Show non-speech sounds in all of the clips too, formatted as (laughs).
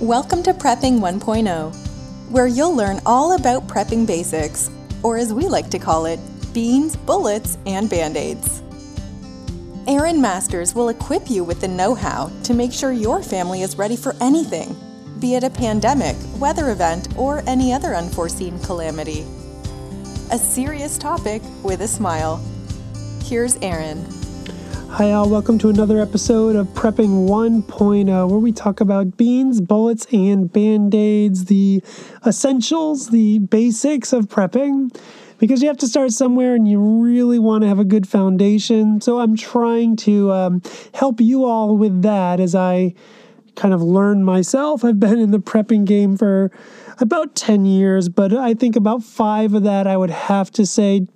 Welcome to Prepping 1.0, where you'll learn all about prepping basics, or as we like to call it, beans, bullets, and band aids. Aaron Masters will equip you with the know how to make sure your family is ready for anything, be it a pandemic, weather event, or any other unforeseen calamity. A serious topic with a smile. Here's Aaron. Hi, all. Welcome to another episode of Prepping 1.0, where we talk about beans, bullets, and band aids, the essentials, the basics of prepping, because you have to start somewhere and you really want to have a good foundation. So, I'm trying to um, help you all with that as I kind of learn myself. I've been in the prepping game for about 10 years, but I think about five of that I would have to say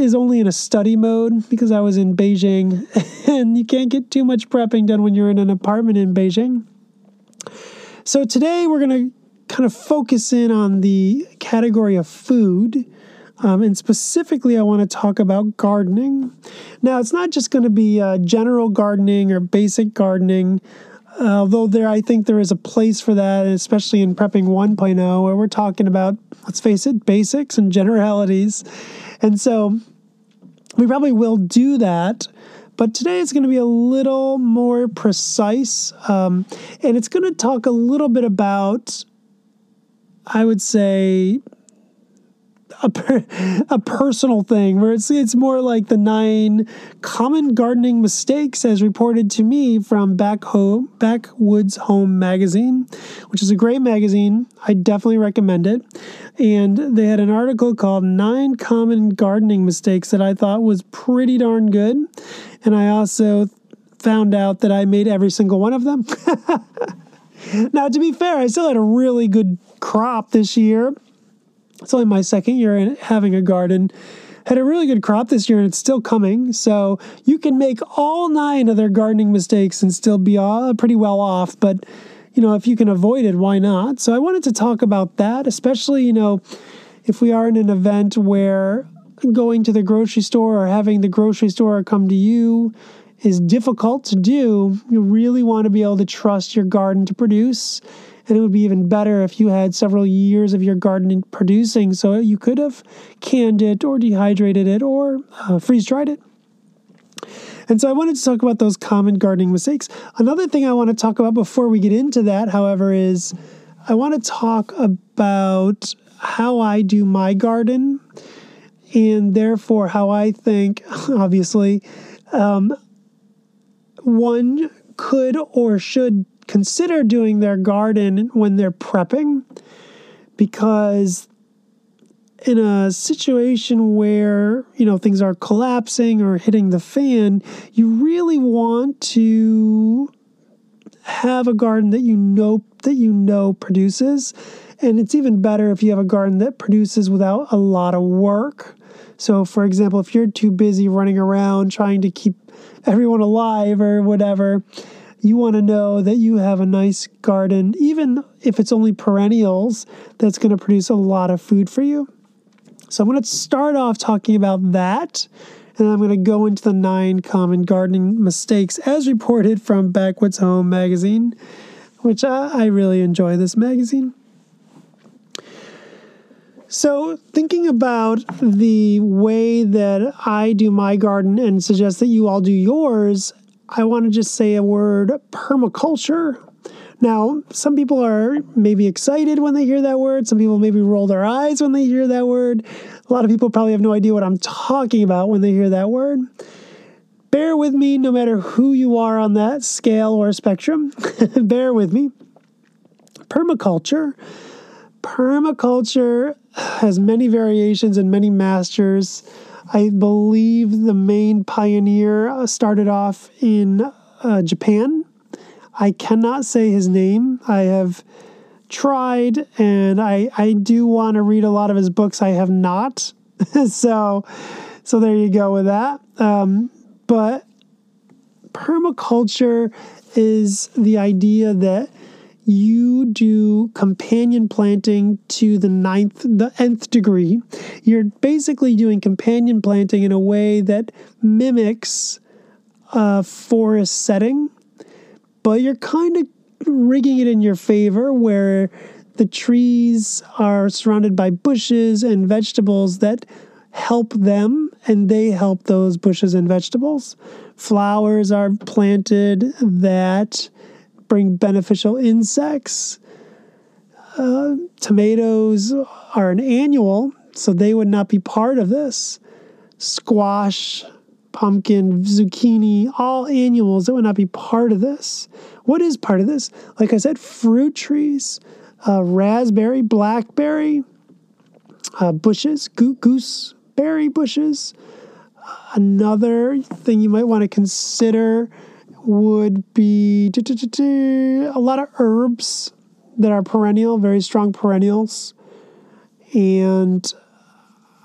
is only in a study mode because I was in Beijing (laughs) and you can't get too much prepping done when you're in an apartment in Beijing. So today we're going to kind of focus in on the category of food. Um, and specifically, I want to talk about gardening. Now, it's not just going to be uh, general gardening or basic gardening, although there, I think there is a place for that, especially in prepping 1.0, where we're talking about, let's face it, basics and generalities. And so we probably will do that. But today it's going to be a little more precise. Um, and it's going to talk a little bit about, I would say, a, per, a personal thing where it's it's more like the nine common gardening mistakes as reported to me from Back Home Backwoods Home magazine, which is a great magazine. I definitely recommend it. And they had an article called Nine Common Gardening Mistakes that I thought was pretty darn good. And I also found out that I made every single one of them. (laughs) now, to be fair, I still had a really good crop this year it's only my second year in having a garden. Had a really good crop this year and it's still coming. So you can make all nine of their gardening mistakes and still be all, pretty well off. But, you know, if you can avoid it, why not? So I wanted to talk about that, especially, you know, if we are in an event where going to the grocery store or having the grocery store come to you is difficult to do, you really want to be able to trust your garden to produce and it would be even better if you had several years of your garden producing so you could have canned it or dehydrated it or uh, freeze dried it. And so I wanted to talk about those common gardening mistakes. Another thing I want to talk about before we get into that, however, is I want to talk about how I do my garden and therefore how I think, (laughs) obviously, um, one could or should consider doing their garden when they're prepping because in a situation where you know things are collapsing or hitting the fan you really want to have a garden that you know that you know produces. And it's even better if you have a garden that produces without a lot of work. So for example if you're too busy running around trying to keep everyone alive or whatever you want to know that you have a nice garden, even if it's only perennials, that's going to produce a lot of food for you. So, I'm going to start off talking about that, and I'm going to go into the nine common gardening mistakes as reported from Backwoods Home magazine, which I, I really enjoy this magazine. So, thinking about the way that I do my garden and suggest that you all do yours, I want to just say a word permaculture. Now, some people are maybe excited when they hear that word. Some people maybe roll their eyes when they hear that word. A lot of people probably have no idea what I'm talking about when they hear that word. Bear with me no matter who you are on that scale or spectrum. (laughs) Bear with me. Permaculture. Permaculture has many variations and many masters. I believe the main pioneer uh, started off in uh, Japan. I cannot say his name. I have tried and I, I do want to read a lot of his books. I have not. (laughs) so, so there you go with that. Um, but permaculture is the idea that you do companion planting to the ninth, the nth degree. You're basically doing companion planting in a way that mimics a forest setting, but you're kind of rigging it in your favor where the trees are surrounded by bushes and vegetables that help them and they help those bushes and vegetables. Flowers are planted that bring beneficial insects. Uh, tomatoes are an annual, so they would not be part of this. Squash, pumpkin, zucchini, all annuals that would not be part of this. What is part of this? Like I said, fruit trees, uh, raspberry, blackberry, uh, bushes, go- gooseberry bushes. Another thing you might want to consider would be a lot of herbs that are perennial, very strong perennials. And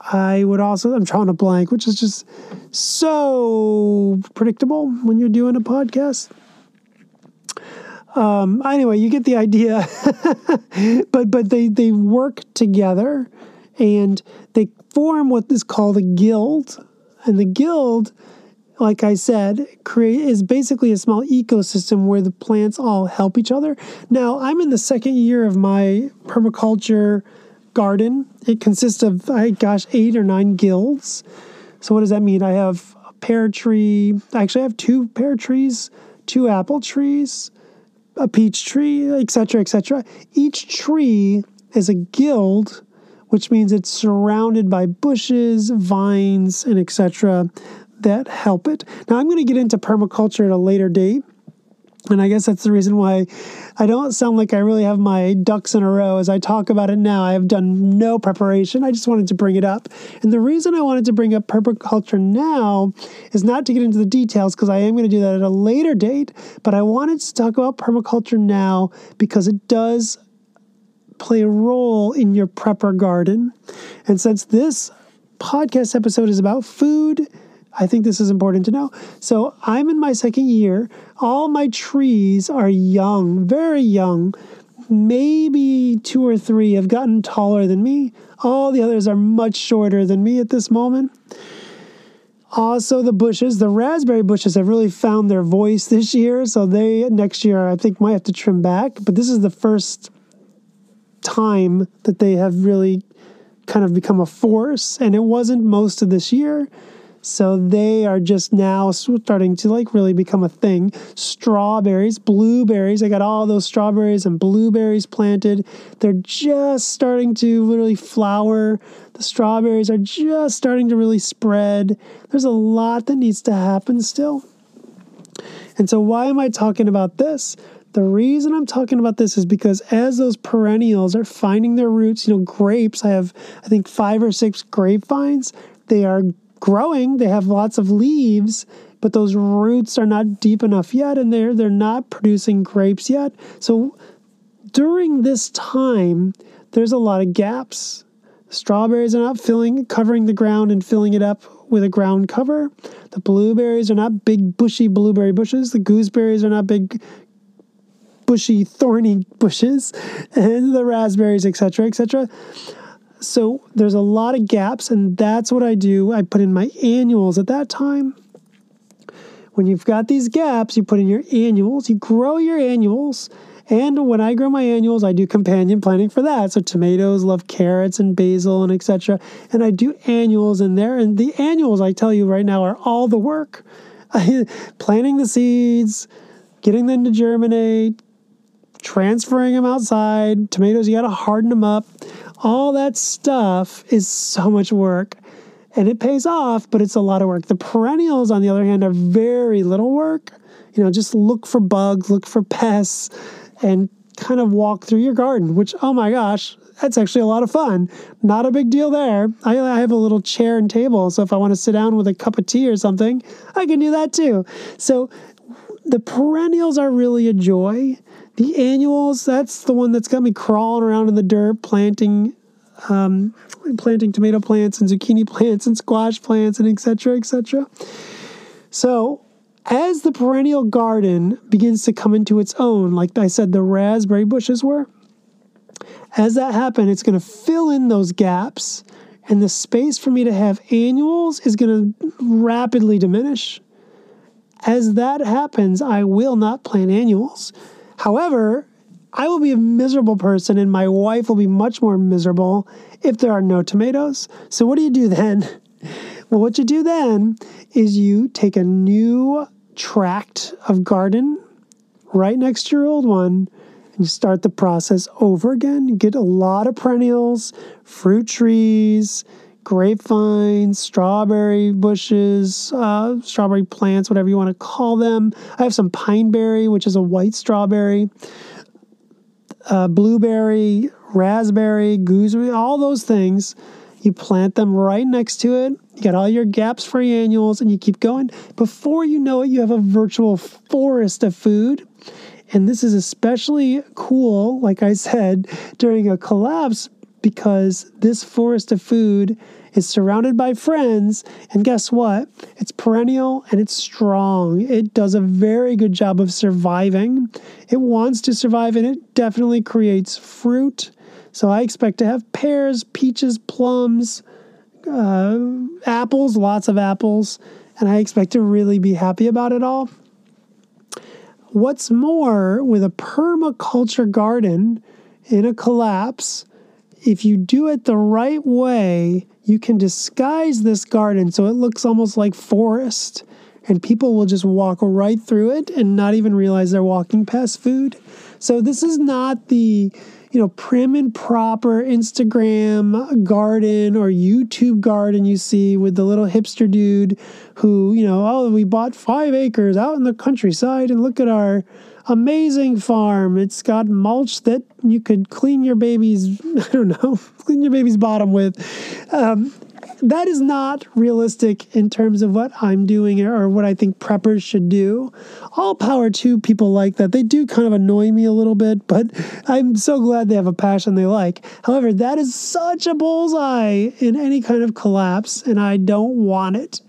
I would also, I'm trying to blank, which is just so predictable when you're doing a podcast. Um, anyway, you get the idea. (laughs) but but they, they work together and they form what is called a guild. And the guild, like I said, create is basically a small ecosystem where the plants all help each other. Now, I'm in the second year of my permaculture garden. It consists of, I gosh, eight or nine guilds. So what does that mean? I have a pear tree. Actually, I have two pear trees, two apple trees, a peach tree, etc., etc. Each tree is a guild, which means it's surrounded by bushes, vines, and etc. that help it. Now, I'm going to get into permaculture at a later date. And I guess that's the reason why I don't sound like I really have my ducks in a row. As I talk about it now, I have done no preparation. I just wanted to bring it up. And the reason I wanted to bring up permaculture now is not to get into the details, because I am going to do that at a later date, but I wanted to talk about permaculture now because it does play a role in your prepper garden. And since this podcast episode is about food, I think this is important to know. So I'm in my second year. All my trees are young, very young. Maybe two or three have gotten taller than me. All the others are much shorter than me at this moment. Also, the bushes, the raspberry bushes have really found their voice this year. So they next year, I think, might have to trim back. But this is the first time that they have really kind of become a force. And it wasn't most of this year. So they are just now starting to like really become a thing. Strawberries, blueberries, I got all those strawberries and blueberries planted. They're just starting to really flower. The strawberries are just starting to really spread. There's a lot that needs to happen still. And so, why am I talking about this? The reason I'm talking about this is because as those perennials are finding their roots, you know, grapes, I have, I think, five or six grapevines. They are growing, they have lots of leaves, but those roots are not deep enough yet and they're they're not producing grapes yet. So during this time, there's a lot of gaps. Strawberries are not filling covering the ground and filling it up with a ground cover. The blueberries are not big bushy blueberry bushes. The gooseberries are not big bushy thorny bushes (laughs) and the raspberries etc etc so there's a lot of gaps, and that's what I do. I put in my annuals at that time. When you've got these gaps, you put in your annuals, you grow your annuals. And when I grow my annuals, I do companion planting for that. So tomatoes love carrots and basil and etc. And I do annuals in there. And the annuals, I tell you right now, are all the work. (laughs) planting the seeds, getting them to germinate, transferring them outside. Tomatoes, you got to harden them up. All that stuff is so much work and it pays off, but it's a lot of work. The perennials, on the other hand, are very little work. You know, just look for bugs, look for pests, and kind of walk through your garden, which, oh my gosh, that's actually a lot of fun. Not a big deal there. I, I have a little chair and table, so if I want to sit down with a cup of tea or something, I can do that too. So the perennials are really a joy. The annuals, that's the one that's got me crawling around in the dirt, planting, um, planting tomato plants and zucchini (laughs) plants and squash plants and etc. etc. So as the perennial garden begins to come into its own, like I said, the raspberry bushes were, as that happens, it's going to fill in those gaps, and the space for me to have annuals is going to rapidly diminish. As that happens, I will not plant annuals However, I will be a miserable person and my wife will be much more miserable if there are no tomatoes. So, what do you do (laughs) then? Well, what you do then is you take a new tract of garden right next to your old one and you start the process over again. You get a lot of perennials, fruit trees, grapevines, strawberry bushes, uh, strawberry plants, whatever you want to call them. I have some pineberry, which is a white strawberry, uh, blueberry, raspberry, gooseberry, all those things. You plant them right next to it. You got all your gaps for annuals, and you keep going. Before you know it, you have a virtual forest of food. And this is especially cool, like I said, during a collapse because this forest of food is surrounded by friends. And guess what? It's perennial and it's strong. It does a very good job of surviving. It wants to survive and it definitely creates fruit. So I expect to have pears, peaches, plums, uh, apples, lots of apples, and I expect to really be happy about it all. What's more, with a permaculture garden in a collapse, if you do it the right way, you can disguise this garden so it looks almost like forest and people will just walk right through it and not even realize they're walking past food. So this is not the you know, prim and proper Instagram garden or YouTube garden you see with the little hipster dude who, you know, oh, we bought five acres out in the countryside and look at our amazing farm. It's got mulch that you could clean your baby's, (laughs) I don't know, (laughs) clean your baby's bottom with. Um, that is not realistic in terms of what I'm doing or what I think preppers should do. All power to people like that. They do kind of annoy me a little bit, but I'm so glad they have a passion they like. However, that is such a bullseye in any kind of collapse, and I don't want it.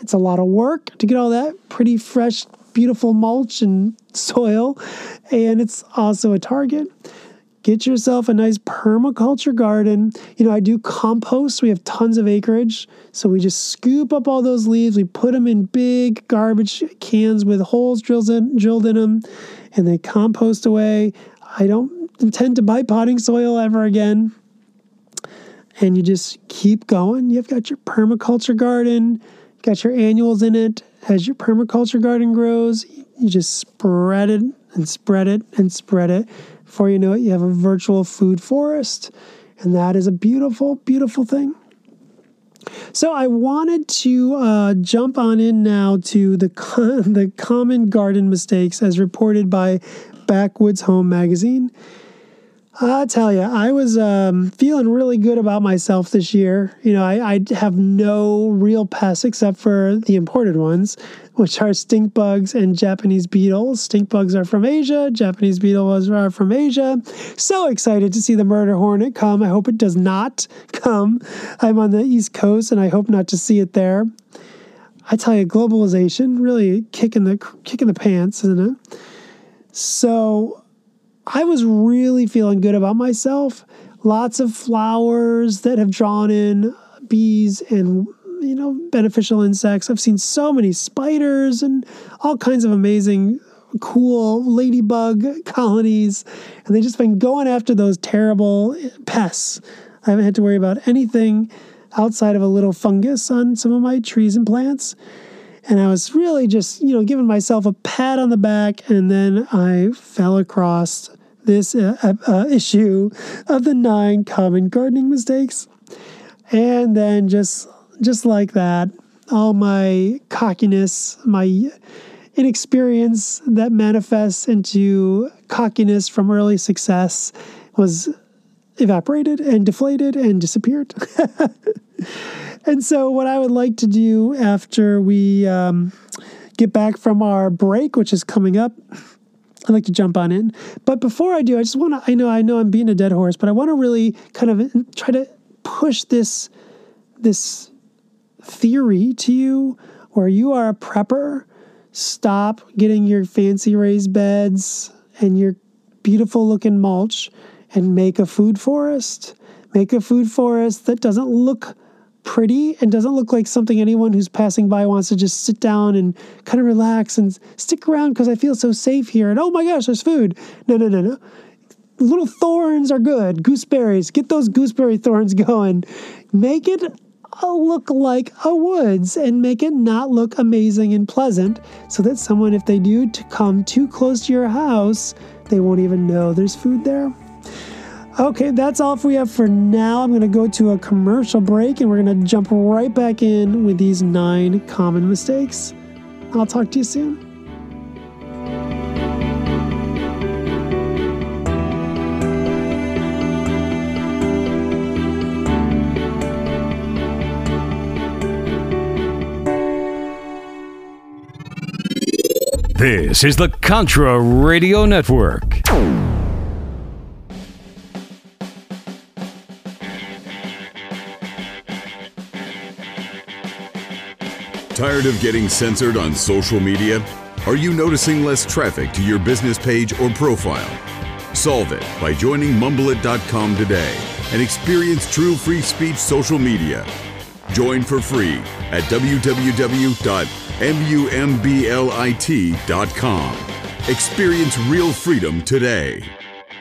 It's a lot of work to get all that pretty fresh, beautiful mulch and (laughs) soil, and it's also a target get yourself a nice permaculture garden. You know, I do compost. We have tons of acreage. So we just scoop up all those leaves. We put them in big garbage cans with holes drilled in, drilled in them, and they compost away. I don't intend to buy potting soil ever again. And you just keep going. You've got your permaculture garden, got your annuals in it. As your permaculture garden grows, you just spread it and spread it and spread it before you know it, you have a virtual food forest. And that is a beautiful, beautiful thing. So I wanted to uh, jump on in now to the (laughs) the common garden mistakes as reported by Backwoods Home Magazine. I tell you, I was um, feeling really good about myself this year. You know, I, I, have no real pests except for the imported ones, which are stink bugs and Japanese beetles. Stink bugs are from Asia, Japanese beetles are from Asia. So excited to see the murder hornet come. I hope it does not come. I'm on the East Coast and I hope not to see it there. I tell you, globalization really kicking the kicking the pants, isn't it? So I was really feeling good about myself. Lots of flowers that have drawn in uh, bees and you know beneficial insects. I've seen so many spiders and all kinds of amazing cool ladybug (laughs) colonies and they just been going after those terrible eh, pests. I haven't had to worry about anything outside of a little fungus on some of my trees and plants. And I was really just, you know, giving myself a pat on the back. And then I fell across this uh, uh, uh, issue of the nine common gardening mistakes. And then just just like that, all my cockiness, my inexperience that manifests into cockiness from early success was evaporated and deflated and disappeared. (laughs) and so, what I would like to do after we um, get back from our break, which is coming up, I'd like to jump on in. But before I do, I just want to, I know, I know I'm beating a dead horse, but I want to really kind of try to push this, this theory to you where you are a prepper. Stop getting your fancy raised beds and your beautiful looking mulch and make a food forest. Make a food forest that doesn't look pretty and doesn't look like something anyone who's passing by wants to just sit down and kind of relax and stick around because I feel so safe here. And oh my gosh, there's food. No, no, no, no. Little thorns are good. Gooseberries. Get those gooseberry thorns (laughs) going. Make it look like a woods and make it not look amazing and pleasant so that someone, if they do to come too close to your house, they won't even know there's food there. Okay, that's all we have for now. I'm going to go to a commercial break and we're going to jump right back in with these nine common mistakes. I'll talk to you soon. This is the Contra Radio Network. Tired of getting censored on social media? Are you noticing less traffic to your business page or profile? Solve it by joining mumbleit.com today and experience true free speech social media. Join for free at www.mumblit.com. Experience real freedom today.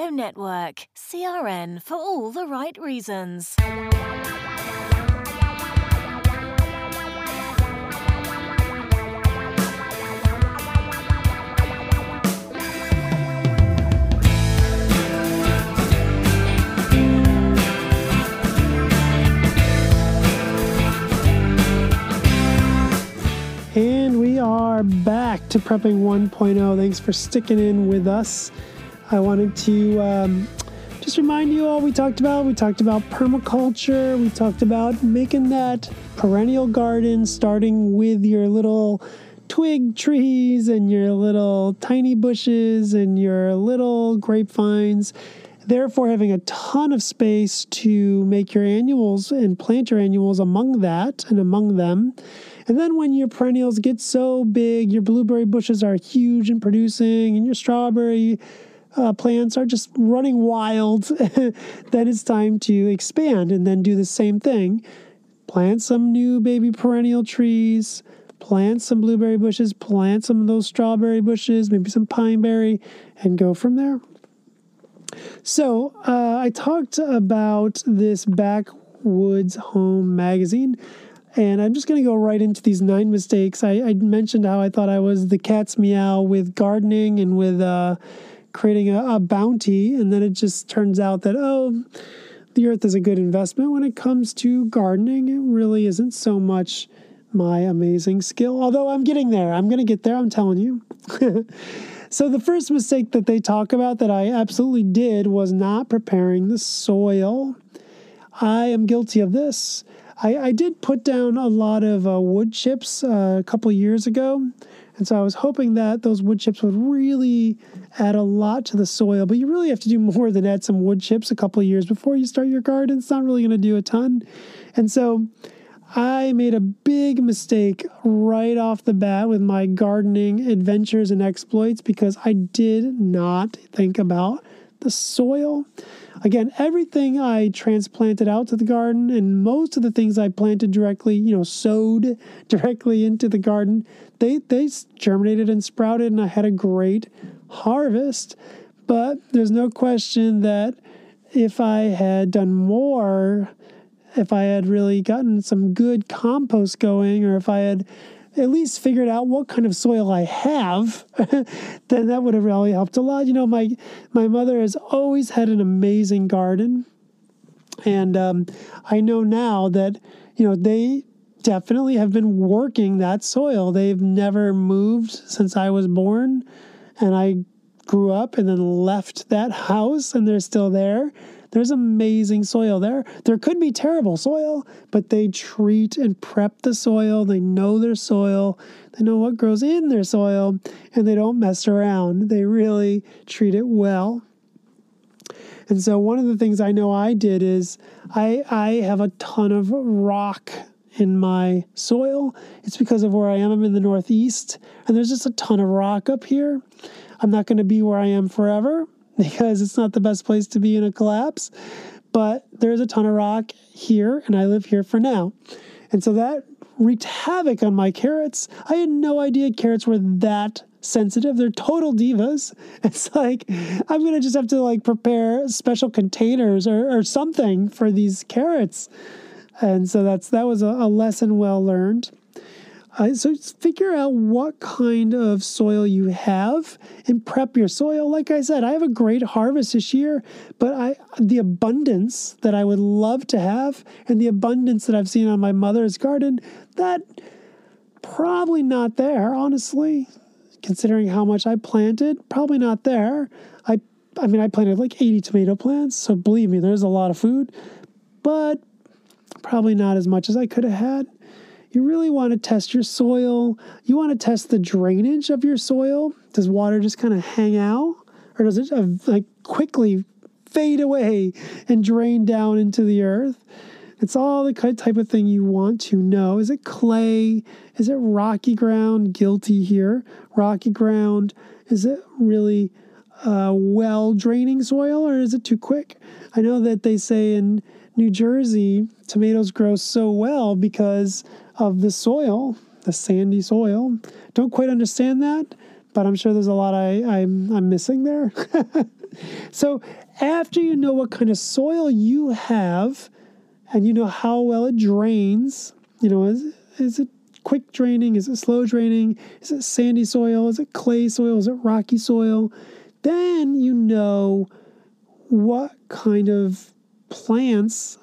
Radio Network, CRN for all the right reasons. And we are back to Prepping 1.0. Thanks for sticking in with us. I wanted to um, just remind you all we talked about. We talked about permaculture. We talked about making that perennial garden, starting with your little twig trees and your little tiny bushes and your little grapevines. Therefore, having a ton of space to make your annuals and plant your annuals among that and among them. And then when your perennials get so big, your blueberry bushes are huge and producing, and your strawberry uh, plants are just running wild, (laughs) then it's time to expand and then do the same thing. Plant some new baby perennial trees, plant some blueberry bushes, plant some of those strawberry bushes, maybe some pineberry, and go from there. So, uh, I talked about this Backwoods Home magazine, and I'm just going to go right into these nine mistakes. I, I, mentioned how I thought I was the cat's meow with gardening and with uh, creating a, a bounty, and then it just turns out that, oh, the earth is a good investment when it comes to gardening. It really isn't so much my amazing skill, although I'm getting there. I'm going to get there, I'm telling you. (laughs) so, the first mistake that they talk about that I absolutely did was not preparing the soil. I am guilty of this. I, I did put down a lot of uh, wood chips uh, a couple years ago and so I was hoping that those wood chips would really add a lot to the soil, but you really have to do (laughs) more than add some wood chips a couple of years before you start your garden. It's not really going to do a ton. And so I made a big mistake right off the bat with my gardening adventures and exploits because I did not think about the soil. Again, everything I transplanted out to the garden, and most of the things I planted directly, you know, sowed (laughs) directly into the garden, they they germinated and sprouted, and I had a great harvest. But there's no question that if I had done more if I had really gotten some good compost going, or if I had at least figured out what kind of soil I have, (laughs) then that would have really helped a lot. You know, my my mother has always had an amazing garden, and um, I know now that you know they definitely have been working that soil. They've never moved since I was born, and I grew up and then left that house, and they're still there. There's amazing soil there. There could be terrible soil, but they treat and prep the soil. They know their soil. They know what grows in their soil, and they don't mess around. They really treat it well. And so one of the things I know I did is I I have a ton of rock in my soil. It's because of where I am. I'm in the Northeast, and there's just a ton of rock up here. I'm not going to be where I am forever because it's not the best place to be in a collapse. But there's a ton of rock here, and I live here for now. And so that wreaked havoc on my carrots. I had no idea carrots were that sensitive. They're total divas. (laughs) It's like I'm gonna just have to like prepare special containers or, or something for these carrots. And so that's that was a, a lesson well learned. Uh, so figure out what kind of soil you have and prep your soil. Like I said, I have a great harvest this year, but I the abundance that I would love to have and the abundance that I've seen on my mother's garden, that probably not there, honestly. Considering how much I planted, probably not there. I I mean I planted like 80 tomato plants, so believe me, there's a lot of food, but probably not as much as I could have had you really want to test your soil. You want to test the drainage of your soil. Does water just kind of hang out, or does it uh, like quickly fade away and drain down into the earth? It's all the type of thing you want to know. Is it clay? Is it rocky ground? Guilty here. Rocky ground. Is it really uh, well draining soil or is it too quick? I know that they say in New Jersey, tomatoes grow so well because of the soil, the sandy soil. Don't quite understand that, but I'm sure there's a lot I, I'm, I'm missing there. (laughs) so, after you know what kind of soil you have and you know how well it drains, you know, is, is it quick draining? Is it slow draining? Is it sandy soil? Is it clay soil? Is it rocky soil? Then you know what kind of plants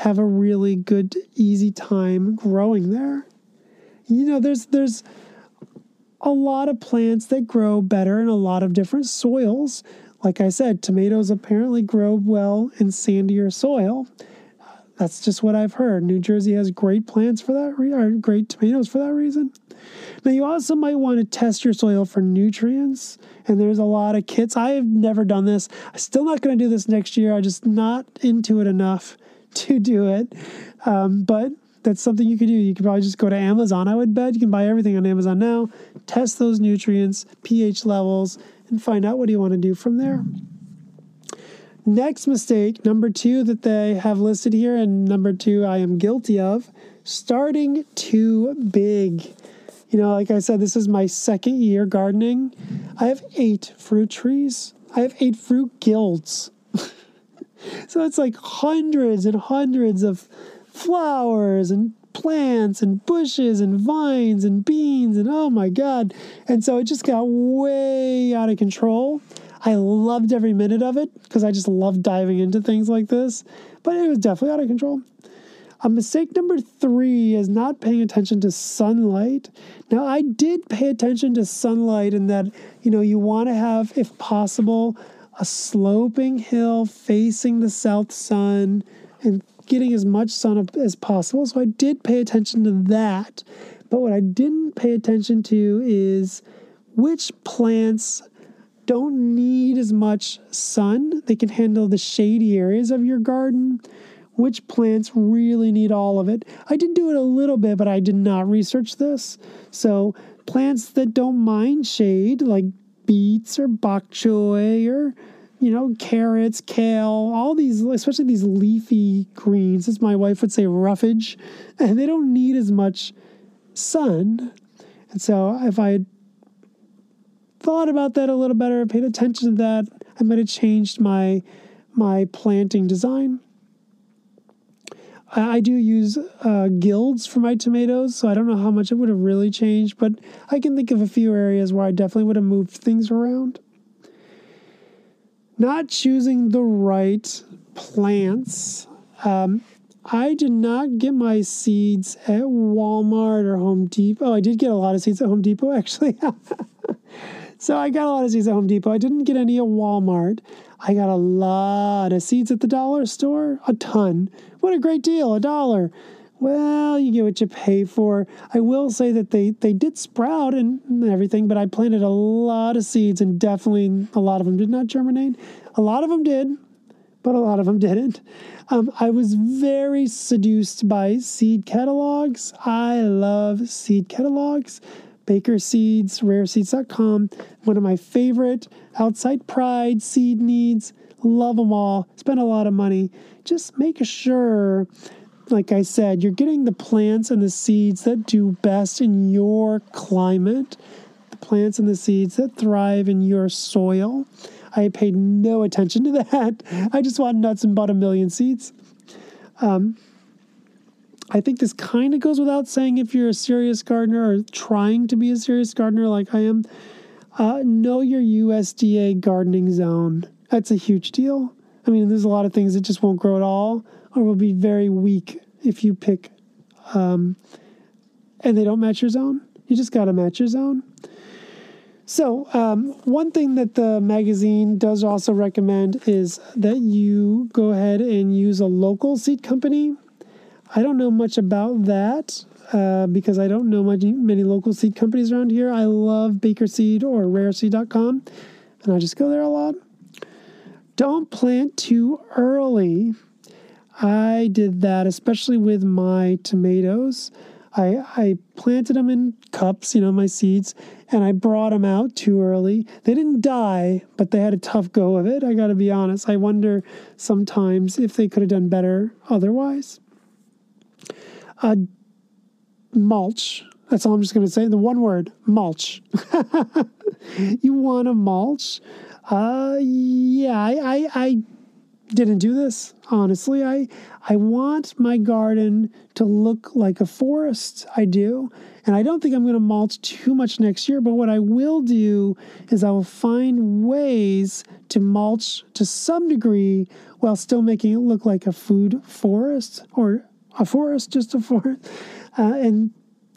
have a really good, easy time growing there. You know, there's there's a lot of plants that grow better in a lot of different soils. Like I said, tomatoes apparently grow well in sandier soil. That's just what I've heard. New Jersey has great plants for that, re- or great tomatoes for that reason. Now, you also might want to test your soil for nutrients, and there's a lot of kits. I have never done this. I'm still not going to do this next year. I'm just not into it enough to do it. Um, but that's something you could do. You could probably just go to Amazon. I would bet you can buy everything on Amazon now, test those nutrients, pH levels, and find out what you want to do from there. Next mistake, number two that they have listed here, and number two I am guilty of, starting too big. You know, like I said, this is my second year gardening. I have eight fruit trees. I have eight fruit guilds. So it's like hundreds and hundreds of flowers and plants and bushes and vines and beans and oh my god. And so it just got way out of control. I loved every minute of it because I just love diving into things like this, but it was definitely out of control. A mistake number three is not paying attention to sunlight. Now, I did pay attention to sunlight in that, you know, you want to have, if possible, a sloping hill facing the south sun and getting as much sun as possible. So I did pay attention to that. But what I didn't pay attention to is which plants don't need as much sun. They can handle the shady areas of your garden. Which plants really need all of it? I did do it a little bit, but I did not research this. So, plants that don't mind shade, like beets or bok choy or you know carrots, kale, all these, especially these leafy greens, as my wife would say, roughage, (laughs) and they don't need as much sun. And so, if I had thought about that a little better, paid attention to that, I might have changed my my planting design. I, I do use uh, guilds for my tomatoes, so I don't know how much it would have really changed, but I can think of a few areas where I definitely would have moved things around. Not choosing the right plants. Um, I did not get my seeds at Walmart or Home Depot. I did get a lot of seeds at Home Depot, (laughs) actually. so I got a lot of seeds at Home Depot. I didn't get any at Walmart. I got a lot of seeds at the dollar store, a ton. What a great deal, a dollar. Well, you get what you pay for. I will say that they, they did sprout and everything, but I planted a lot of seeds and definitely a lot of them did not germinate. A lot of them did, but a lot of them (laughs) didn't. Um, I was very seduced by seed catalogs. I love seed catalogs. Baker Seeds, rareseeds.com, one of my favorite outside pride seed needs. Love them all. Spend a lot of money. Just make sure, like I said, you're getting the plants and the seeds that do best in your climate, the plants and the seeds that thrive in your soil. I paid no attention to that. (laughs) I just want nuts and bought a million seeds. Um, I think this kind of goes without saying if you're a serious gardener or trying to be a serious gardener like I am. Uh, know your USDA gardening zone. That's a huge deal. I mean, there's a lot of things that just won't grow at all or will be very weak if you pick um, and they don't match your zone. You just got to match your zone. So, um, one thing that the magazine does also recommend is that you go ahead and use a local seed company I don't know much about that uh, because I don't know much, many local seed companies around here. I love Baker Seed or rareseed.com, and I just go there a lot. Don't plant too early. I did that, especially with my tomatoes. I, I planted them in cups, you know, my seeds, and I brought them out too early. They didn't die, but they had a tough go of it. I got to be honest. I wonder sometimes if they could have done better otherwise. Uh, mulch. That's all I'm just going to say. The one word, mulch. (laughs) you want to mulch? Uh, yeah, I, I, I didn't do this honestly. I I want my garden to look like a forest. I do, and I don't think I'm going to mulch too much next year. But what I will do is I will find ways to mulch to some degree while still making it look like a food forest or a forest, (laughs) just a forest. Uh, and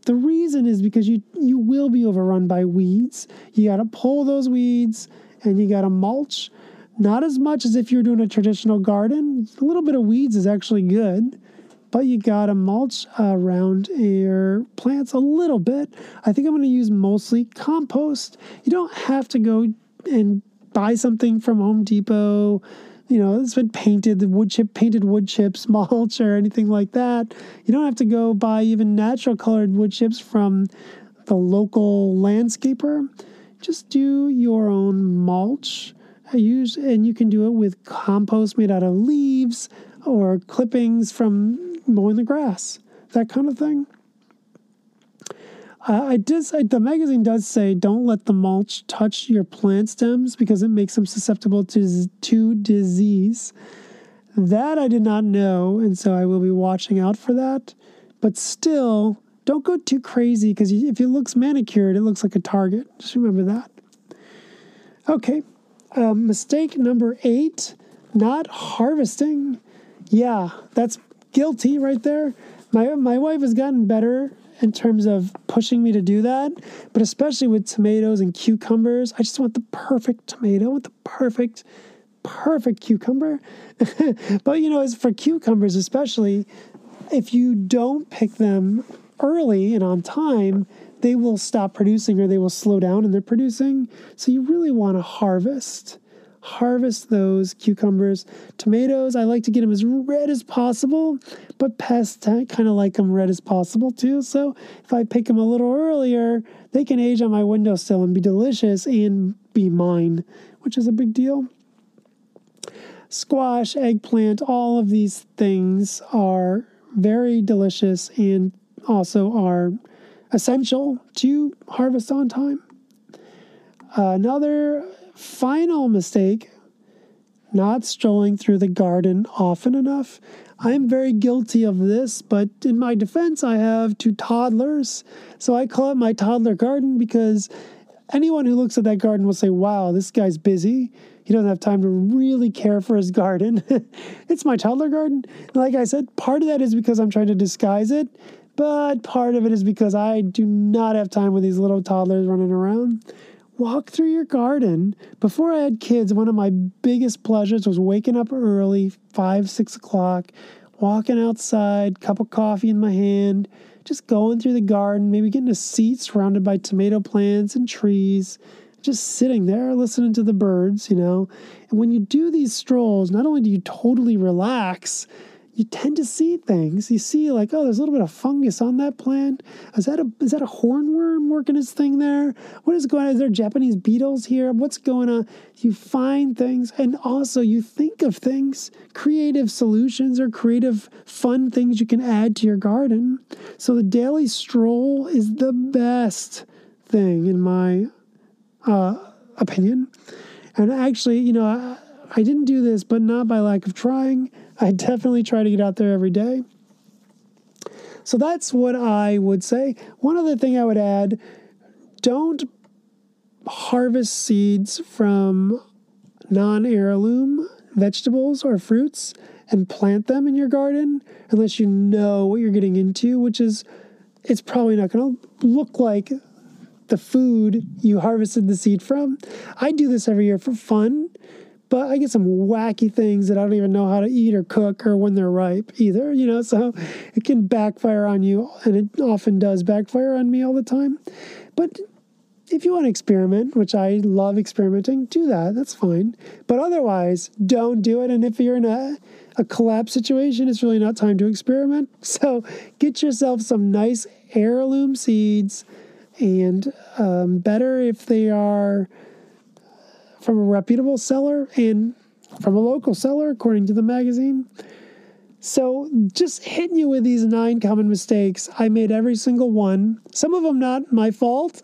the reason is because you you will be overrun by weeds. You got to pull those weeds and you got to mulch. Not as much as if you're doing a traditional garden. A little bit of weeds is actually good, but you got to mulch around your plants a little bit. I think I'm to use mostly compost. You don't have to go and buy something from Home Depot you know, it's been painted, the wood chip, painted wood chips (laughs) mulch or anything like that. You don't have to go buy even natural colored wood chips from the local landscaper. Just do your own mulch. I use, and you can do it with compost made out of leaves or clippings from mowing the grass, that kind of thing. Uh, I did. The magazine does say don't let the mulch touch your plant stems because it makes them susceptible to to disease. That I did not know, and so I will be watching out for that. But still, don't go too crazy because if it looks manicured, it looks like a target. Just remember that. Okay, uh, mistake number eight: not harvesting. Yeah, that's guilty right there. My my wife has gotten better in terms of pushing me to do that, but especially with tomatoes and cucumbers. I just want the perfect tomato, I want the perfect, perfect cucumber. (laughs) but you know, as for cucumbers, especially, if you don't pick them early and on time, they will stop producing or they will slow down in their producing. So you really want to harvest harvest those cucumbers. Tomatoes, I like to get them as red as possible, but pests kind of like them red as possible too. So if I pick them a little earlier, they can age on my windowsill and be delicious and be mine, which is a big deal. Squash, eggplant, all of these things are very delicious and also are essential to harvest on time. another final mistake not strolling through the garden often enough. I am very guilty of this, but in my defense, I have two toddlers. So I call it my toddler garden because anyone who looks at that garden will say, wow, this guy's busy. He doesn't have time to really care for his garden. (laughs) it's my toddler garden. Like I said, part of that is because I'm trying to disguise it, but part of it is because I do not have time with these little toddlers running around. Walk through your garden. Before I had kids, one of my biggest pleasures was waking up early, five, six o'clock, walking outside, cup of coffee in my hand, just going through the garden, maybe getting a seat surrounded by tomato plants and trees, just sitting there listening to the birds, you know. And when you do these strolls, not only do you totally relax, you tend to see things. You see, like, oh, there's a little bit of fungus on that plant. Is that a is that a hornworm working its thing there? What is going on? Is there Japanese beetles here? What's going on? You find things, and also you think of things, creative solutions or creative fun things you can add to your garden. So the daily stroll is the best thing in my uh, opinion. And actually, you know, I, I didn't do this, but not by lack of trying. I definitely try to get out there every day. So that's what I would say. One other thing I would add don't harvest seeds from non heirloom vegetables or fruits and plant them in your garden unless you know what you're getting into, which is it's probably not going to look like the food you harvested the seed from. I do this every year for fun but I get some wacky things that I don't even know how to eat or cook or when they're ripe either, you know, so it can backfire on you, and it often does backfire on me all the time. But if you want to experiment, which I love experimenting, do that. That's fine. But otherwise, don't do it. And if you're in a, a collapse situation, it's really not time to experiment. (laughs) So get yourself some nice heirloom seeds, and um, better if they are from a reputable seller and from a local seller, according to the magazine. So, just hitting you with these nine common mistakes. I made every single one. Some of them not my fault,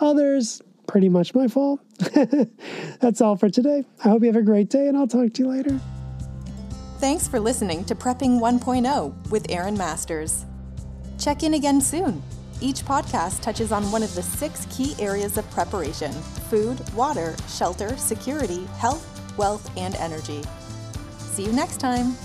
others pretty much my fault. (laughs) That's all for today. I hope you have a great day, and I'll talk to you later. Thanks for listening to Prepping 1.0 with Aaron Masters. Check in again soon. Each podcast touches on one of the six key areas of preparation food, water, shelter, security, health, wealth, and energy. See you next time.